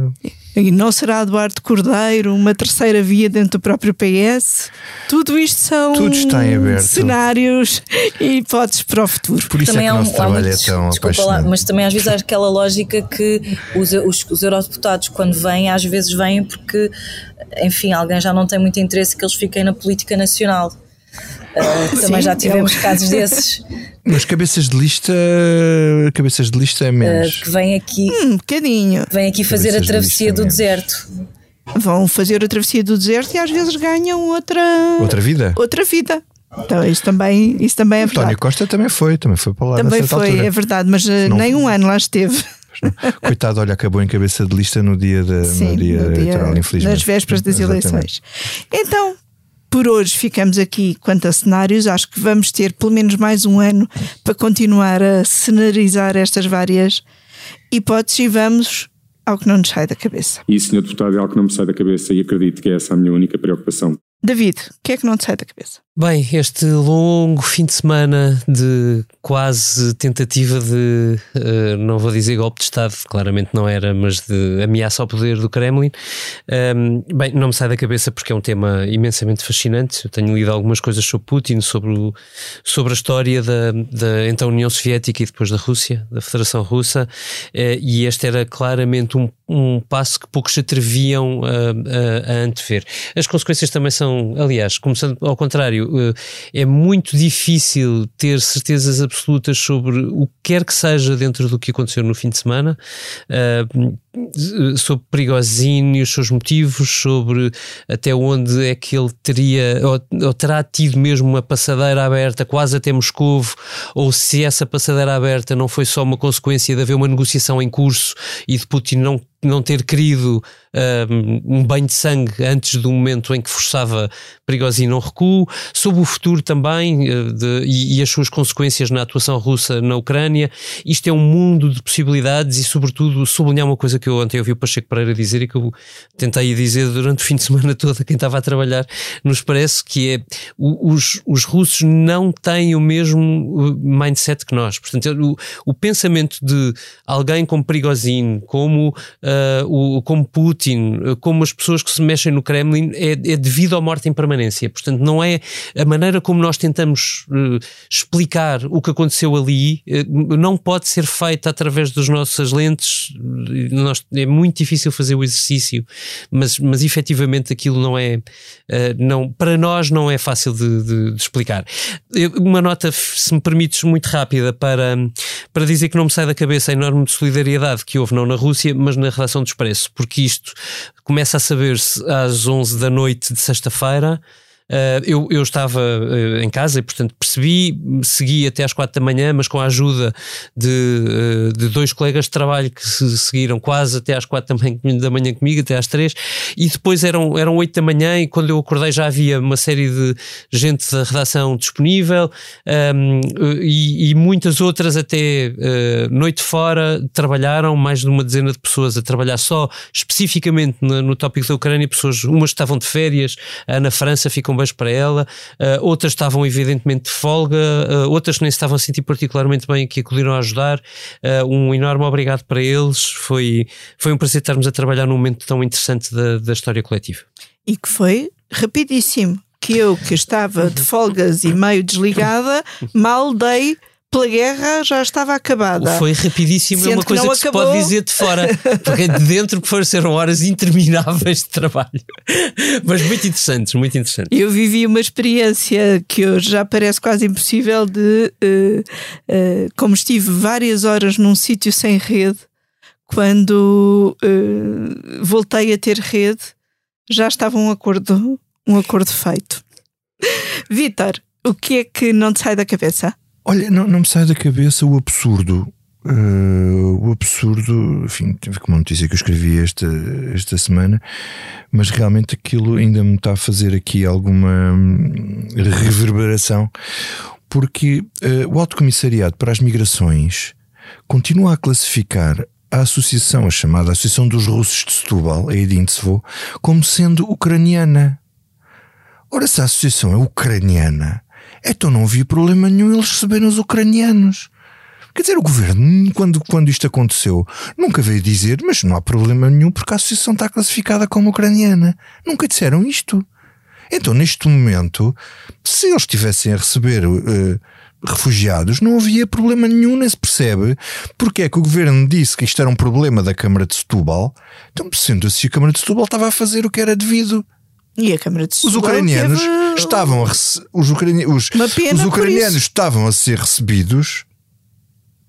B: E não será Eduardo Cordeiro, uma terceira via dentro do próprio PS? Tudo isto são
F: Tudo está em aberto.
B: cenários e hipóteses para o futuro.
F: Por isso é que o
G: há um-
F: nosso
G: há
F: trabalho é tão
G: desculpa lá, mas também às vezes há aquela lógica que os, os, os eurodeputados, quando vêm, às vezes vêm porque, enfim, alguém já não tem muito interesse que eles fiquem na política nacional. Ah, também
B: Sim,
G: já
B: é
G: tivemos
B: um-
G: casos desses
F: Mas cabeças de lista, cabeças de lista é menos.
G: que vêm aqui,
B: Um bocadinho.
G: vêm aqui fazer a
F: Cabeças de
G: travessia
F: lista
G: do
F: menos.
G: deserto.
B: Vão fazer a travessia do deserto e às vezes ganham outra,
F: Outra vida?
B: outra vida. Então isso também, isso também é
F: António
B: verdade.
F: Costa também foi, também foi para lá
B: Também foi,
F: altura.
B: é verdade, mas uh,
F: Não-
B: nem um ano lá esteve.
F: Coitado, olha, acabou em cabeça de lista no dia, de,
B: Sim,
F: no dia,
B: no dia-
F: eleitoral, infelizmente.
B: nas vésperas das
F: Exatamente.
B: eleições. Então, por hoje ficamos aqui quanto a cenários. Acho que vamos ter pelo menos mais um ano para continuar a cenarizar estas várias hipóteses e vamos ao que não nos sai da cabeça.
I: E, Sr. Deputado, é algo que não me sai da cabeça e acredito que é essa a minha única preocupação.
B: David, o que é que não te sai da cabeça?
E: Bem, este longo fim de semana de quase tentativa de, eh, não vou dizer golpe de Estado, claramente não era, mas de ameaça ao poder do Kremlin. Ehm, bem, não me sai da cabeça porque é um tema imensamente fascinante. Eu tenho lido algumas coisas sobre Putin, sobre, o- sobre a história da, da então União Soviética e depois da Rússia, da Federação Russa, eh, e este era claramente um, um passo que poucos se atreviam a, a, a antever. As consequências também são, aliás, começando ao contrário, eh, é muito difícil ter certezas absolutas sobre o que quer que seja dentro do que aconteceu no fim de semana, eh, sobre Prigozhin e os seus motivos, sobre até onde é que ele teria ou, ou terá tido mesmo uma passadeira aberta quase até Moscovo, ou se essa passadeira aberta não foi só uma consequência de haver uma negociação em curso e de Putin não não ter querido um, um banho de sangue antes do momento em que forçava Prigozhin não recuo, sobre o futuro também uh, de, e, e, as suas consequências na atuação russa na Ucrânia. Isto é um mundo de possibilidades e, sobretudo, sublinhar uma coisa que eu ontem ouvi o Pacheco Pereira dizer e que eu tentei dizer durante o fim de semana todo a quem estava a trabalhar, nos parece que é os, os russos não têm o mesmo mindset que nós. Portanto, o, o pensamento de alguém como Prigozhin, como uh, o, como Putin, como as pessoas que se mexem no Kremlin, é, é devido à morte em permanência. Portanto, não é a maneira como nós tentamos uh, explicar o que aconteceu ali, uh, não pode ser feita através das nossas lentes. Nós, é muito difícil fazer o exercício, mas, mas efetivamente aquilo não é, não, para nós não é fácil de, de, de explicar. Uma nota, se me permites, muito rápida para, para dizer que não me sai da cabeça a enorme solidariedade que houve não na Rússia, mas na redação do Expresso, porque isto começa a saber-se às 11 da noite de sexta-feira. Uh, eu, eu estava uh, em casa e, portanto, percebi, segui até às quatro da manhã, mas com a ajuda de, uh, de dois colegas de trabalho que se seguiram quase até às quatro da manhã, comigo, até às três, e depois eram, eram oito da manhã e quando eu acordei já havia uma série de gente da redação disponível um, e, e, muitas outras até noite fora trabalharam, mais de uma dezena de pessoas a trabalhar só especificamente no, no tópico da Ucrânia, pessoas, umas estavam de férias, na França ficam beijos para ela, uh, outras estavam evidentemente de folga, uh, outras nem se estavam a sentir particularmente bem que acudiram a ajudar. Uh, um enorme obrigado para eles, foi, foi um prazer estarmos a trabalhar num momento tão interessante da, da história coletiva.
B: E que foi rapidíssimo, que eu que estava de folgas e meio desligada, mal dei pela guerra já estava acabada.
E: Foi rapidíssimo, é uma coisa que, que se pode dizer de fora, porque de dentro foram horas intermináveis de trabalho. Mas muito interessantes, muito interessantes.
B: Eu vivi uma experiência que hoje já parece quase impossível de uh, uh, como estive várias horas num sítio sem rede, quando uh, voltei a ter rede, já estava um acordo, um acordo feito. Vitor, o que é que não te sai da cabeça?
F: Olha, não, não me sai da cabeça o absurdo. Uh, o absurdo, enfim, como notícia que eu escrevi esta, esta semana, mas realmente aquilo ainda me está a fazer aqui alguma hum, reverberação, porque uh, o Alto Comissariado para as Migrações continua a classificar a associação, a chamada Associação dos Russos de Setúbal, a Edintsevo, como sendo ucraniana. Ora, se a associação é ucraniana, então não havia problema nenhum eles receberem os ucranianos. Quer dizer, o governo, quando, quando isto aconteceu, nunca veio dizer, mas não há problema nenhum porque a associação está classificada como ucraniana. Nunca disseram isto. Então, neste momento, se eles estivessem a receber uh, refugiados, não havia problema nenhum, nem se percebe porque é que o governo disse que isto era um problema da Câmara de Setúbal. Então, sendo assim, a Câmara de Setúbal estava a fazer o que era devido.
B: E a Câmara de
F: Os ucranianos teve... estavam a rece... os, ucrani... os... os ucranianos estavam a ser recebidos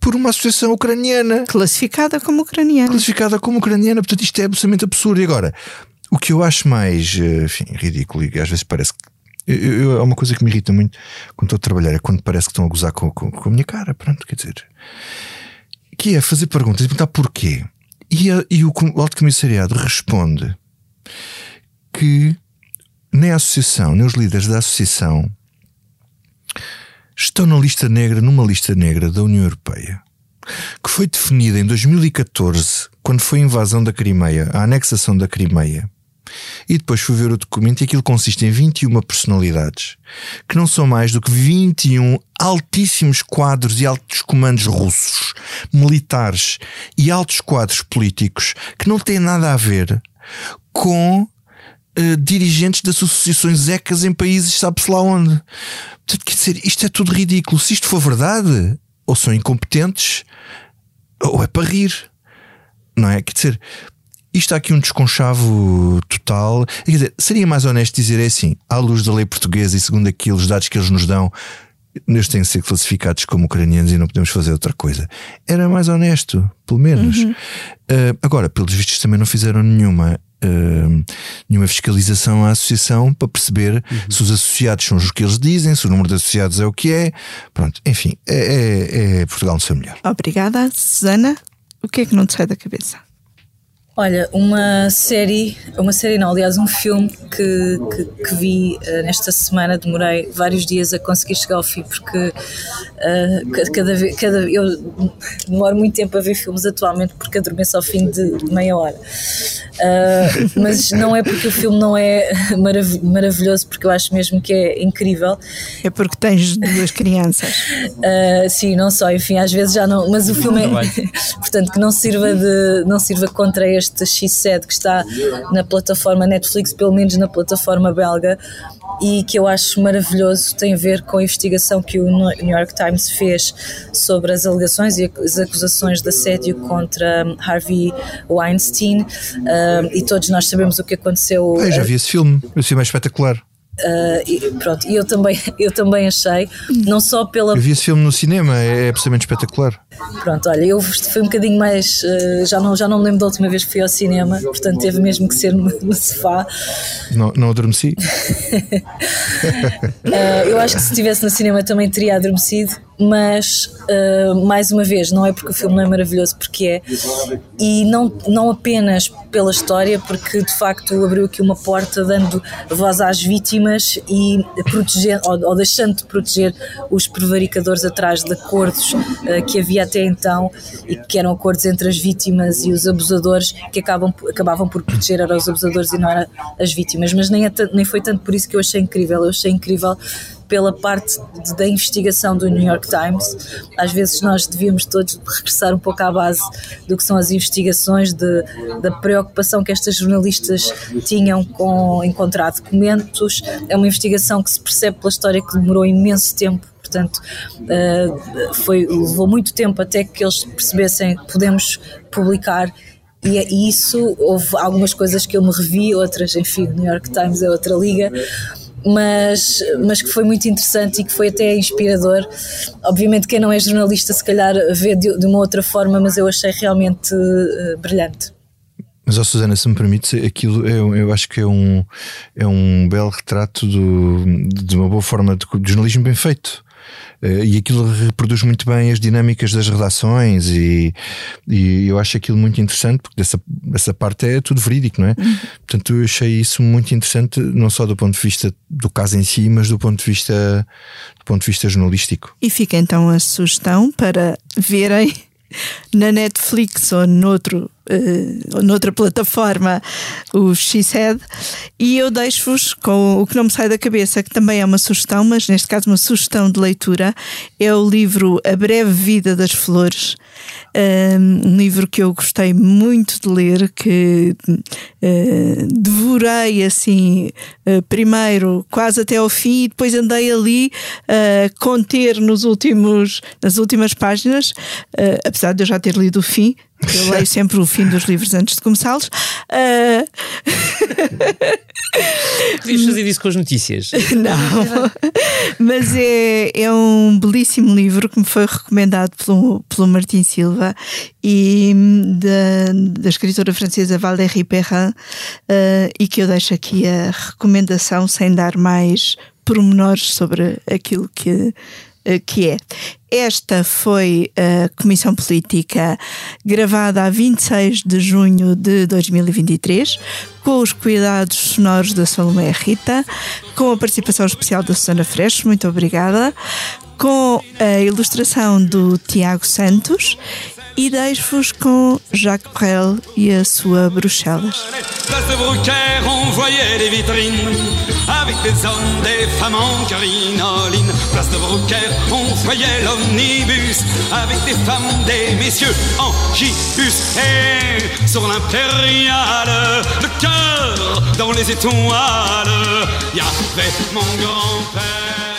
F: por uma associação ucraniana.
B: Classificada como ucraniana.
F: Classificada como ucraniana. Portanto, isto é absolutamente absurdo. E agora, o que eu acho mais eh, enfim, ridículo, e às vezes parece que. Eu, é uma coisa que me irrita muito quando estou a trabalhar, é quando parece que estão a gozar com, com, com a minha cara. Pronto, quer dizer. Que é fazer perguntas e perguntar porquê. E, a, e o Alto Comissariado responde que nem a associação, nem os líderes da associação estão na lista negra, numa lista negra da União Europeia, que foi definida em 2014, quando foi a invasão da Crimeia, a anexação da Crimeia. E depois fui ver o documento e aquilo consiste em 21 personalidades, que não são mais do que 21 altíssimos quadros e altos comandos russos, militares e altos quadros políticos, que não têm nada a ver com uh, dirigentes das associações ECAs em países, sabe-se lá onde. Portanto, quer dizer, isto é tudo ridículo. Se isto for verdade, ou são incompetentes, ou é para rir. Não é? Quer dizer, isto há aqui um desconchavo total. Quer dizer, seria mais honesto dizer é assim, à luz da lei portuguesa e segundo aqueles dados que eles nos dão, eles têm que ser classificados como ucranianos e não podemos fazer outra coisa. Era mais honesto, pelo menos. Uhum. Uh, agora, pelos vistos, também não fizeram nenhuma uh, nenhuma fiscalização à associação para perceber uhum. se os associados são os que eles dizem, se o número de associados é o que é. Pronto, enfim, é, é, é Portugal no seu melhor.
B: Obrigada, Susana. O que é que não te sai da cabeça?
G: Olha, uma série, uma série não, aliás, um filme que, que, que vi uh, nesta semana, demorei vários dias a conseguir chegar ao fim, porque uh, cada vez, cada, eu demoro muito tempo a ver filmes atualmente porque adormeço ao fim de, de meia hora. Uh, mas não é porque o filme não é marav maravilhoso, porque eu acho mesmo que é incrível.
B: É porque tens duas crianças.
G: sim, não só, enfim, às vezes já não, mas o filme é, portanto, que não sirva, de, não sirva contra este este X7 que está na plataforma Netflix, pelo menos na plataforma belga, e que eu acho maravilhoso, tem a ver com a investigação que o New York Times fez sobre as alegações e as acusações de assédio contra Harvey Weinstein, uh, e todos nós sabemos o que aconteceu.
F: Eu já vi esse filme, esse filme é espetacular.
G: Uh, e, pronto, eu também, eu também achei, não só pela.
F: Eu vi esse filme no cinema, é, é absolutamente espetacular.
G: Pronto, olha, eu fui um bocadinho mais. Uh, já, não, já não me lembro da última vez que fui ao cinema, portanto teve mesmo que ser no, no sofá.
F: Não, não adormeci?
G: uh, eu acho que se estivesse no cinema também teria adormecido, mas mais uma vez, não é porque o filme não é maravilhoso, porque é, e não, não apenas pela história, porque de facto abriu aqui uma porta dando voz às vítimas e proteger, ou, ou deixando de proteger os prevaricadores atrás de acordos uh, que havia até então e que eram acordos entre as vítimas e os abusadores que acabam, acabavam por proteger eram os abusadores e não eram as vítimas. Mas nem, é nem foi tanto por isso que eu achei incrível. Eu achei incrível pela parte de, da investigação do New York Times. Às vezes nós devíamos todos regressar um pouco à base do que são as investigações, de, da preocupação que estas jornalistas tinham com encontrar documentos. É uma investigação que se percebe pela história que demorou imenso tempo portanto uh, foi, levou muito tempo até que eles percebessem que podemos publicar e, e isso houve algumas coisas que eu me revi, outras, enfim, New York Times é outra liga, mas, mas que foi muito interessante e que foi até inspirador. Obviamente, quem não é jornalista, se calhar vê de, de uma outra forma, mas eu achei realmente uh, brilhante.
F: Mas, oh, Susana, se me permite, aquilo eu, eu acho que é um, é um belo retrato do, de uma boa forma de, de jornalismo bem feito. Uh, e aquilo reproduz muito bem as dinâmicas das redações e, e eu acho aquilo muito interessante porque dessa, essa parte é tudo verídico, não é? Uhum. Portanto, eu achei isso muito interessante, não só do ponto de vista do caso em si, mas do ponto de vista, do ponto de vista jornalístico.
B: E fica então a sugestão para verem na Netflix ou noutro, uh, noutra plataforma o X-Head e eu deixo-vos com o que não me sai da cabeça, que também é uma sugestão, mas neste caso uma sugestão de leitura, é o livro A Breve Vida das Flores, um livro que eu gostei muito de ler, que uh, devorei assim, uh, primeiro quase até ao fim, e depois andei ali a uh, conter nos últimos, nas últimas páginas, apesar de eu já ter lido o fim, eu leio sempre o fim dos livros antes de começá-los. Uh...
E: Podias fazer isso com as notícias.
B: Não, mas é, é um belíssimo livro que me foi recomendado pelo, pelo Martim Silva e da, da escritora francesa Valérie Perrin uh, e que eu deixo aqui a recomendação sem dar mais pormenores sobre aquilo que que é. Esta foi a Comissão Política gravada a 26 de junho de 2023, com os cuidados sonoros da Salomé Rita, com a participação especial da Susana Freixo, muito obrigada, com a ilustração do Tiago Santos e deixo-vos Jacques Brel e a sua Bruxelas.
J: Place Brucaire, on voyait les vitrines avec des hommes, des femmes en crinoline. Place de Brucaire, on voyait l'omnibus avec des femmes, des messieurs en gibus. Et sur l'impériale, le cœur dans les étoiles, il y avait mon grand-père.